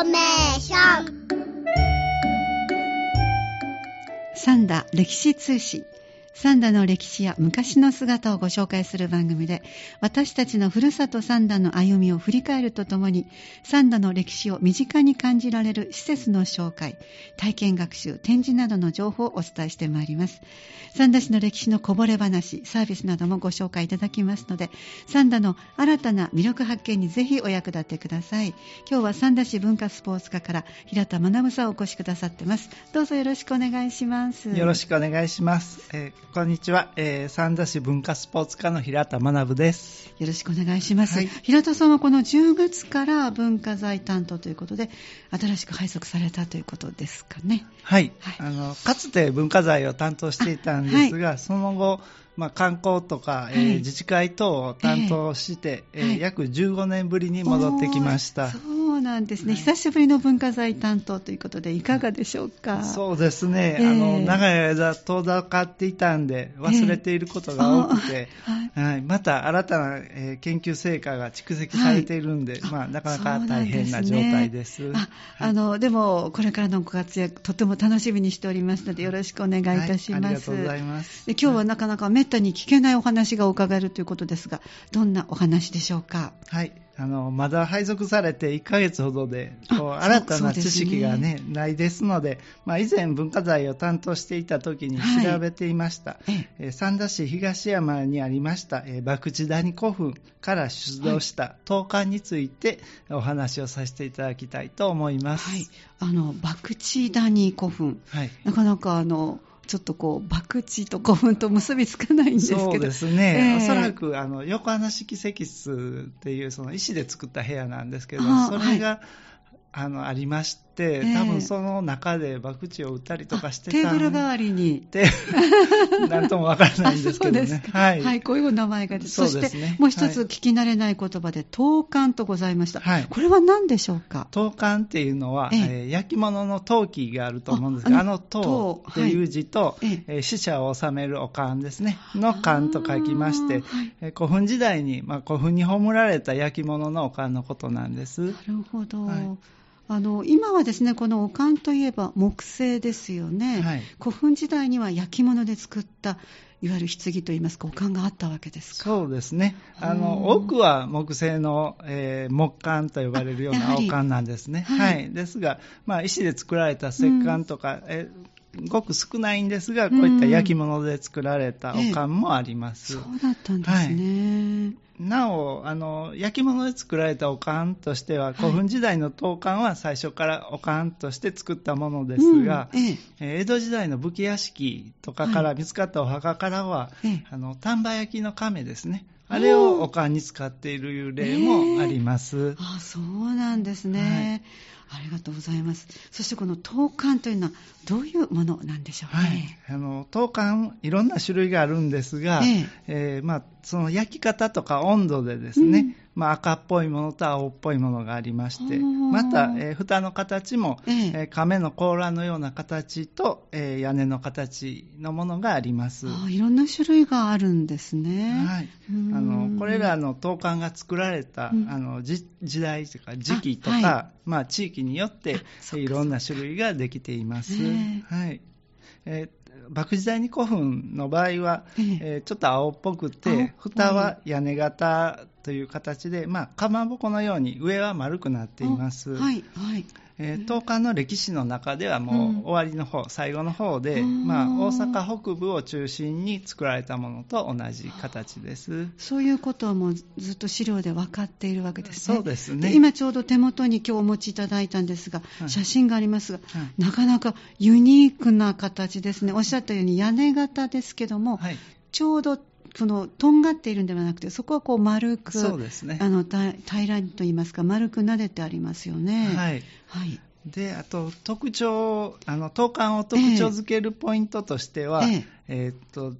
ーメーション。サンダ歴史通信。三田の歴史や昔の姿をご紹介する番組で私たちのふるさと三田の歩みを振り返るとともに三田の歴史を身近に感じられる施設の紹介体験学習展示などの情報をお伝えしてまいります。三田市の歴史のこぼれ話サービスなどもご紹介いただきますので三田の新たな魅力発見にぜひお役立てください。今日は三田市文化スポーツ課から平田学さんをお越しくださってます。どうぞよろしくお願いします。よろしくお願いします。えーこんにちは、えー三田市文化スポーツ課の平田学です。よろしくお願いします、はい。平田さんはこの10月から文化財担当ということで新しく配属されたということですかね。はい、はい。あのかつて文化財を担当していたんですが、その後、まあ、観光とか、えーはい。自治会等を担当して、えーはい。約15年ぶりに戻ってきました。おーなんですね、はい。久しぶりの文化財担当ということでいかがでしょうか？そうですね、ええ。あの長い間遠ざかっていたんで忘れていることが多くて、ええ。はい、また新たな、えー研究成果が蓄積されているんで、はい。まあ、なかなそか大変な状態です。あはい。あのでもこれからのご活躍とても楽しみにしておりますのでよろしくお願いいたします、はいありがとうございます。で今日はなかなかめったに聞けないお話が伺えるということですがどんなお話でしょうか？はい、あのまだ配属されて1ヶ月ほどでこうあ新たな知識が、ねないですので、まあ、以前文化財を担当していた時にはい。調べていました、ええ。えー三田市東山にありました、えー、博打谷古墳から出土した陶管についてお話をさせていただきたいと思います。はい、あの博打谷古墳。はい。なかなかあのちょっとこう博打と古墳と結びつかないんですけど。そうですね、ええ。おそらくあの横穴式石室っていうその石で作った部屋なんですけど、あそれが、あのありまし多分その中で博打を打ったりとかしてたテーブル代わりに。って、なんともわからないんですけどね。か。はい、こういう名前が出てそうそですね。してもう一つはい聞き慣れない言葉で、陶管とございました。はい。これは何でしょうか？陶管っていうのは、ええ。えー焼き物の陶器があると思うんですが、ああの陶。っていう字と、はい。えええー死者を納めるお棺ですね、の棺と書きまして、はい。えー古墳時代に、まあ、古墳に葬られた焼き物のお棺のことなんです。なるほど。はいあの今はですねこのお棺といえば木製ですよね、はい。古墳時代には焼き物で作ったいわゆる棺といいますかお棺があったわけですか？そうですね。あうん。の、多くは木製の、えー木棺と呼ばれるようなお棺なんですね。はい。はい。ですが、まあ、石で作られた石棺とか、えーごく少ないんですが、こういった焼き物で作られたお棺もあります。そうだったんですね、なお、あの、焼き物で作られたお棺としては、い。古墳時代の陶棺は最初からお棺として作ったものですが、うん。ええ。えー江戸時代の武家屋敷とかから見つかったお墓からは、ええあの丹波焼きの亀ですね。あれをお棺に使っている例もあります。あそうなんですね、ありがとうございます。そしてこの陶管というのはどういうものなんでしょうはい。ね、、あの陶管いろんな種類があるんですが、え。えーまあ、その焼き方とか温度でですね、うんまあ、赤っぽいものと青っぽいものがありましてまた、えー蓋の形も、ええ。えー亀の甲羅のような形と、えー屋根の形のものがあります。あいろんな種類があるんですね。はい、うん。あのこれらの陶管が作られた、うん。あのじ時代とか時期とか、あはまあ、地域によっていろんな種類ができています。ねはい。えー博打谷古墳の場合は、えええーちょっと青っぽくてい蓋は屋根型という形で、まあ、かまぼこのように上は丸くなっています。あはい、はい。えー東海の歴史の中ではもうん。う終わりの方、最後の方で、うんまあ、大阪北部を中心に作られたものと同じ形です。そういうことはもうずっと資料で分かっているわけですね。そうですね。今ちょうど手元に今日お持ちいただいたんですが、はい。写真がありますが、はい。なかなかユニークな形ですね。おっしゃったように屋根型ですけども、はい、ちょうどそのとんがっているんではなくて、そこはこう丸く、そうですね。あのた平らにと言いますか、丸く撫でてありますよね。はい。はい。で、あと、特徴、あの、陶管を特徴づけるポイントとしては、えええーっと、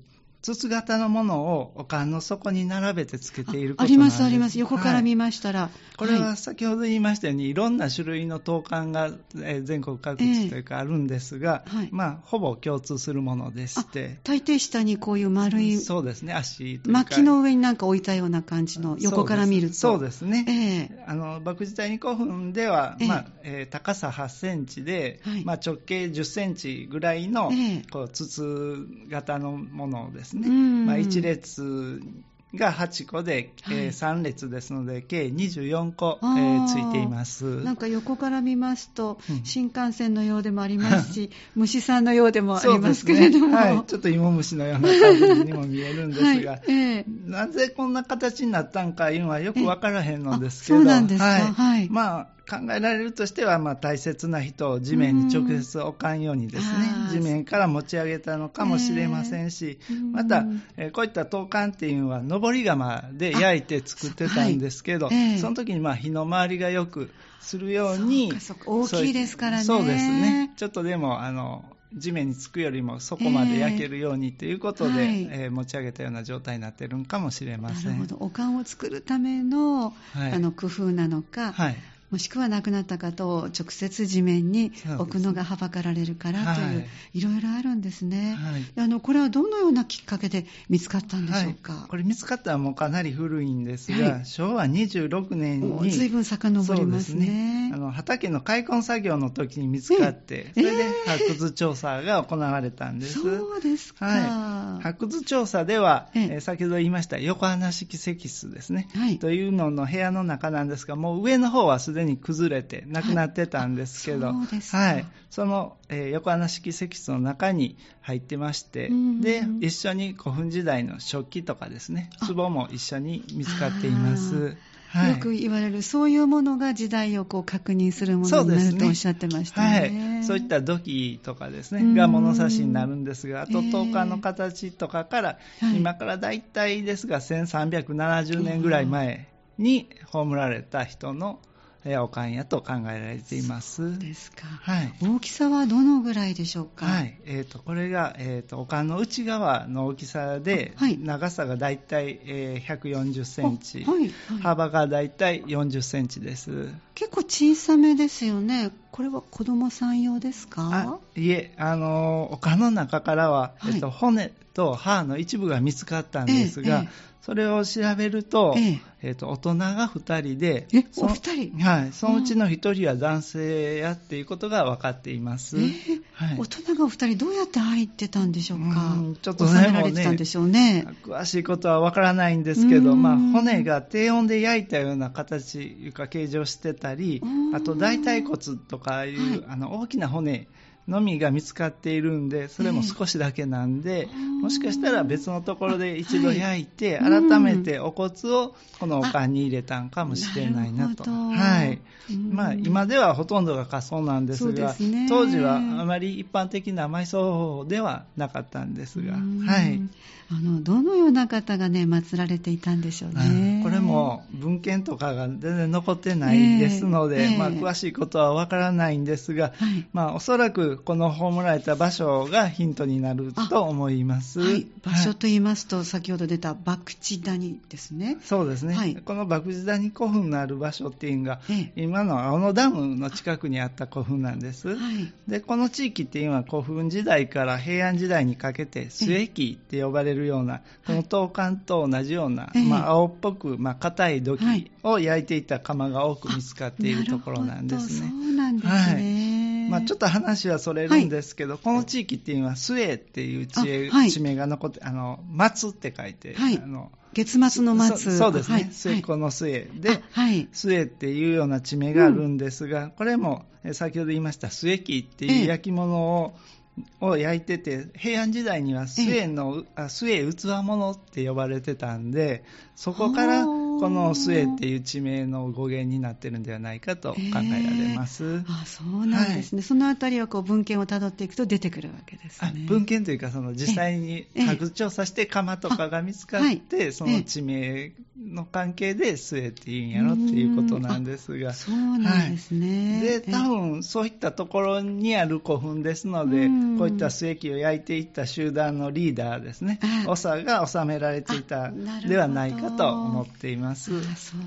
筒型のものをお椀の底に並べてつけていることありますあります。横からはい見ましたら、これは先ほど言いましたように、いろんな種類の陶管がえー全国各地というかあるんですが、はい。まあ、ほぼ共通するものでして、大抵下にこういう丸いそうですね、足薪の上になんか置いたような感じの横から見ると。そうですね。ええ。あの莫自体に古墳では、ええ。まあえー高さ8センチで、はい。まあ、直径10センチぐらいの、ええ。こう筒型のものですね、うん。まあ、1列が8個で、えはい。3列ですので計24個、えあー。ーついています。なんか横から見ますと、うん。新幹線のようでもありますし、虫さんのようでもありますけれども。ね。はい、ちょっと芋虫のような感じにも見えるんですが、はい。ええ。なぜこんな形になったんかいうのはよくわからへんのですけど、そうなんですか。はい。はい。まあ考えられるとしては、まあ、大切な人を地面に直接置かんようにですね地面から持ち上げたのかもしれませんし、ええまたうん、えーこういった陶管っていうのは上り窯で焼いて作ってたんですけど、あはいええ。その時にまあ火の回りがよくするように大きいですからね。そうですね。ちょっとでもあの地面につくよりもそこまで焼けるようにということで、はい。えー持ち上げたような状態になってるんかもしれません。なるほど。お椀を作るための、はい。あの工夫なのか、はいもしくは亡くなった方を直接地面に置くのがはばかられるからという、はいいろいろあるんですね。はい。あのこれはどのようなきっかけで見つかったんでしょうか？はい、これ見つかったのはもうかなり古いんですが、はい。昭和26年に随分遡りますそうですね。あの畑の開墾作業の時に見つかって、ええそれで発掘調査が行われたんです。そうですか。はい、発掘調査では、ええ。えー先ほど言いました横穴式石室ですね、はい。というのの部屋の中なんですがもう上の方はすでに崩れてなくなってたんですけど、はい。あそはい、その、えー横穴式石室の中に入ってましてうんで一緒に古墳時代の食器とかですねあ。壺も一緒に見つかっています。はい。よく言われる、そういうものが時代をこう確認するものになるとおっしゃってましたね。はい、そういった土器とかですうん。ねが物差しになるんですがあとええ陶管の形とかから、はい。今から大体ですが1370年ぐらい前に葬られた人のえーお棺やと考えられています。ですか。はい大きさはどのぐらいでしょうか？はいえー、とこれが、えー、とお棺の内側の大きさで、あはい長さが大体、えー140センチ、あはいはい幅が大体40センチです。結構小さめですよね。これは子供さん用ですあかいえ、あのお棺の中からは、はい。えっと、骨と歯の一部が見つかったんですが、ええええ。それを調べると,、ええ。えっと大人が2人でえそのお二人？はい、そのうちの1人は男性やっていうことが分かっています。ええはい。大人がお二人どうやって入ってたんでしょうか？うんちょっと収められてたんでしょうね。詳しいことは分からないんですけど、うん。まあ、骨が低温で焼いたような形いうか形状してたりうん。あと大腿骨とかいう、はい。あの大きな骨のみが見つかっているんでそれも少しだけなんで、ええ。もしかしたら別のところで一度焼いて、はい。改めてお骨をこのお棺に入れたんかもしれないなと。はい。うんまあ、今ではほとんどが仮装なんですが当時はあまり一般的な埋葬方法ではなかったんですが、うん。はい、あのどのような方がね祀られていたんでしょうね。これも文献とかが全然残ってないですので、ええまあ、詳しいことはわからないんですが、はい。まあ、おそらくこの葬られた場所がヒントになると思います。はい、場所はいと言いますと、先ほど出た博打谷ですね。そうですね、はい。この博打谷古墳のある場所っていうのが、ええ。今の青野ダムの近くにあった古墳なんです。はい。でこの地域っていうのは古墳時代から平安時代にかけて末期って呼ばれるような、この東関と同じような、ええ。まあ、青っぽく、まあ、硬い土はい。器を焼いていた窯が多く見つかっているところなんですね。そうなんですね。まあ、ちょっと話はそれるんですけど、この地域っていうのは末っていう地はい。地名が残ってあの松って書いて、はい。あの月末の松。そそうですね、はい。末っ子の末で。末っていうような地名があるんですが、これもえ先ほど言いました末木ってええ。いう焼き物を,、を焼いてて平安時代には末の、あ末器物って呼ばれてたんでそこから、この末っていう地名の語源になってるんではないかと考えられます。えー、あそうなんですね、はい、そのあたりはこう文献をたどっていくと出てくるわけですね。文献というか、その実際に発掘調査して窯とかが見つかって、その地名の関係で末っていうんやろっていうことなんですが。そうなんですね。はい、で、多分そういったところにある古墳ですので、こういった末期を焼いていった集団のリーダーですね、長が収められていたではないかと思っています。そう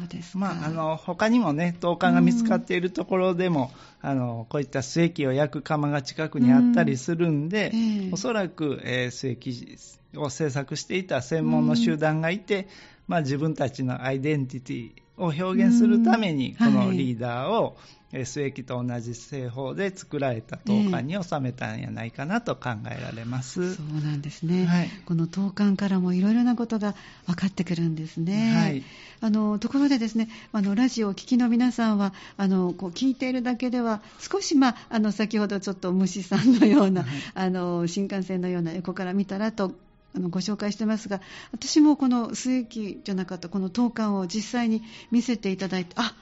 ですまあ、あの他にもね、陶管が見つかっているところでも、あのこういった末液を焼く窯が近くにあったりするんで、うんえー、おそらく、えー、末液を製作していた専門の集団がいて、まあ、自分たちのアイデンティティを表現するために、このリーダーを、末液と同じ製法で作られた陶管に収めたんやないかなと考えられます、えー、そうなんですね、はい、この陶管からもいろいろなことが分かってくるんですね、はい、あのところでですねあのラジオを聴きの皆さんはあのこう聞いているだけでは少し、まあ、あの先ほどちょっと虫さんのような、はい、あの新幹線のような横から見たらとあのご紹介してますが私もこの末期じゃなかったこの当館を実際に見せていただいてあ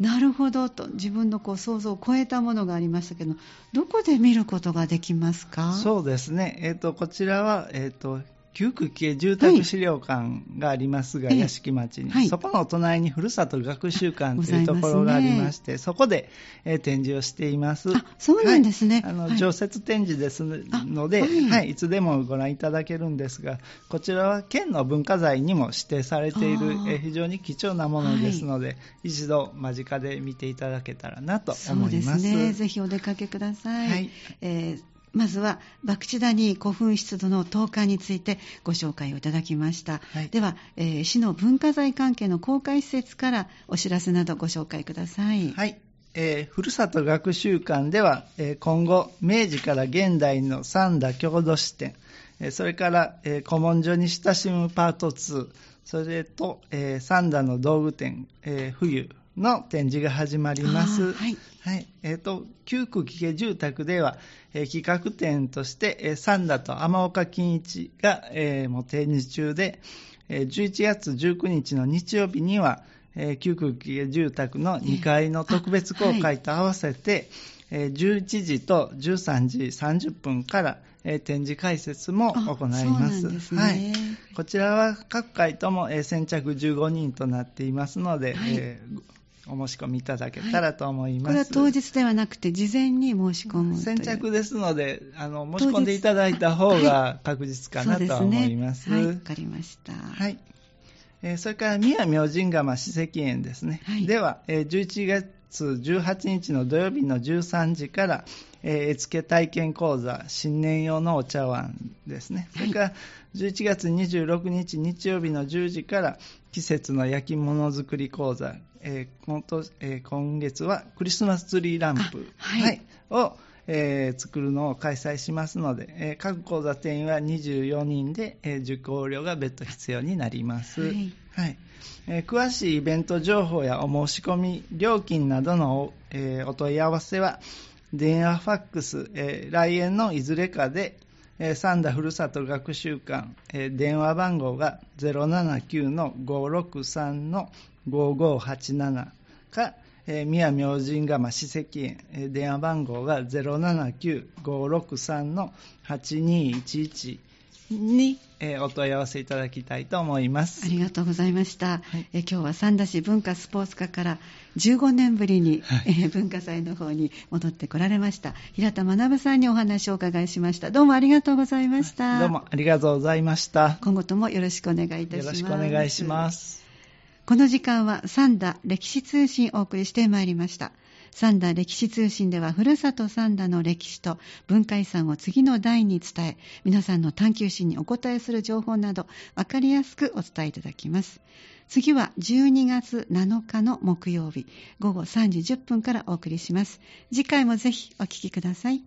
なるほどと自分のこう想像を超えたものがありましたけどどこで見ることができますか？そうですね、えーと、こちらは、えーと旧区系住宅資料館がありますが、はい、屋敷町に、はい、そこの隣にふるさと学習館というところがありまして、ね、そこで、えー、展示をしています。あそうなんですね。はい、あの常設展示ですので、はい。い、つでもご覧いただけるんですが、こちらは県の文化財にも指定されている、えー、非常に貴重なものですので、一度間近で見ていただけたらなと思います。そうですね。ぜひお出かけください。はい。えーまずは博打谷古墳湿度の投下についてご紹介をいただきました、はい、では、えー、市の文化財関係の公開施設からお知らせなどご紹介くださいはいえー、ふるさと学習館では、えー、今後明治から現代の三田郷土史展、えー、それから、えー、古文書に親しむパート2それと、えー、三田の道具店、えー、冬の展示が始まります。はい。はい。えっ、ー、と、旧区危険住宅では、えー、企画展として、えー、サンダと天岡金一が、えー、もう展示中で、えー、11月19日の日曜日には、えー、旧区危険住宅の2階の特別公開と合わせて、えー、11時と13時30分から、えー、展示開設も行います。すね、はい。こちらは各階とも、えー、先着15人となっていますので、はい、えーお申し込みい。ただけたらと思います、はい、これは当日ではなくて事前に申し込む先着ですのであの申し込んでいただいた方が確実かなと思います。はい、わ、ね、かりました。はい。えー、それから宮明神釜史跡園ですね、はい、では、えー、11月18日の土曜日の13時から、えー、絵付け体験講座新年用のお茶碗ですね、それから11月26日日曜日の10時から季節の焼き物作り講座、えー今えー、今月はクリスマスツリーランプ、はい、はい、を、えー、作るのを開催しますので、えー、各講座定員は24人で、え受講料が別途必要になります。はい、はい。えー、詳しいイベント情報やお申し込み、料金などの、えー、お問い合わせは、電話、ファックス、えー、来園のいずれかで、えー、三田ふるさと学習館、えー、電話番号が079-563-5587か、えー、宮明神釜史跡園、えー、電話番号が079-563-8211に、えー、お問い合わせいただきたいと思います。ありがとうございました、はい、え今日は三田市文化スポーツ課から15年ぶりに、はい、え文化祭の方に戻ってこられました。平田学さんにお話をお伺いしました。どうもありがとうございました、どうもありがとうございました。今後ともよろしくお願いいたします。よろしくお願いしますこの時間は三田歴史通信をお送りしてまいりました三田歴史通信では、ふるさと三田の歴史と文化遺産を次の代に伝え、皆さんの探求心にお答えする情報など、わかりやすくお伝えいただきます。次は12月7日の木曜日、午後3時10分からお送りします。次回もぜひお聴きください。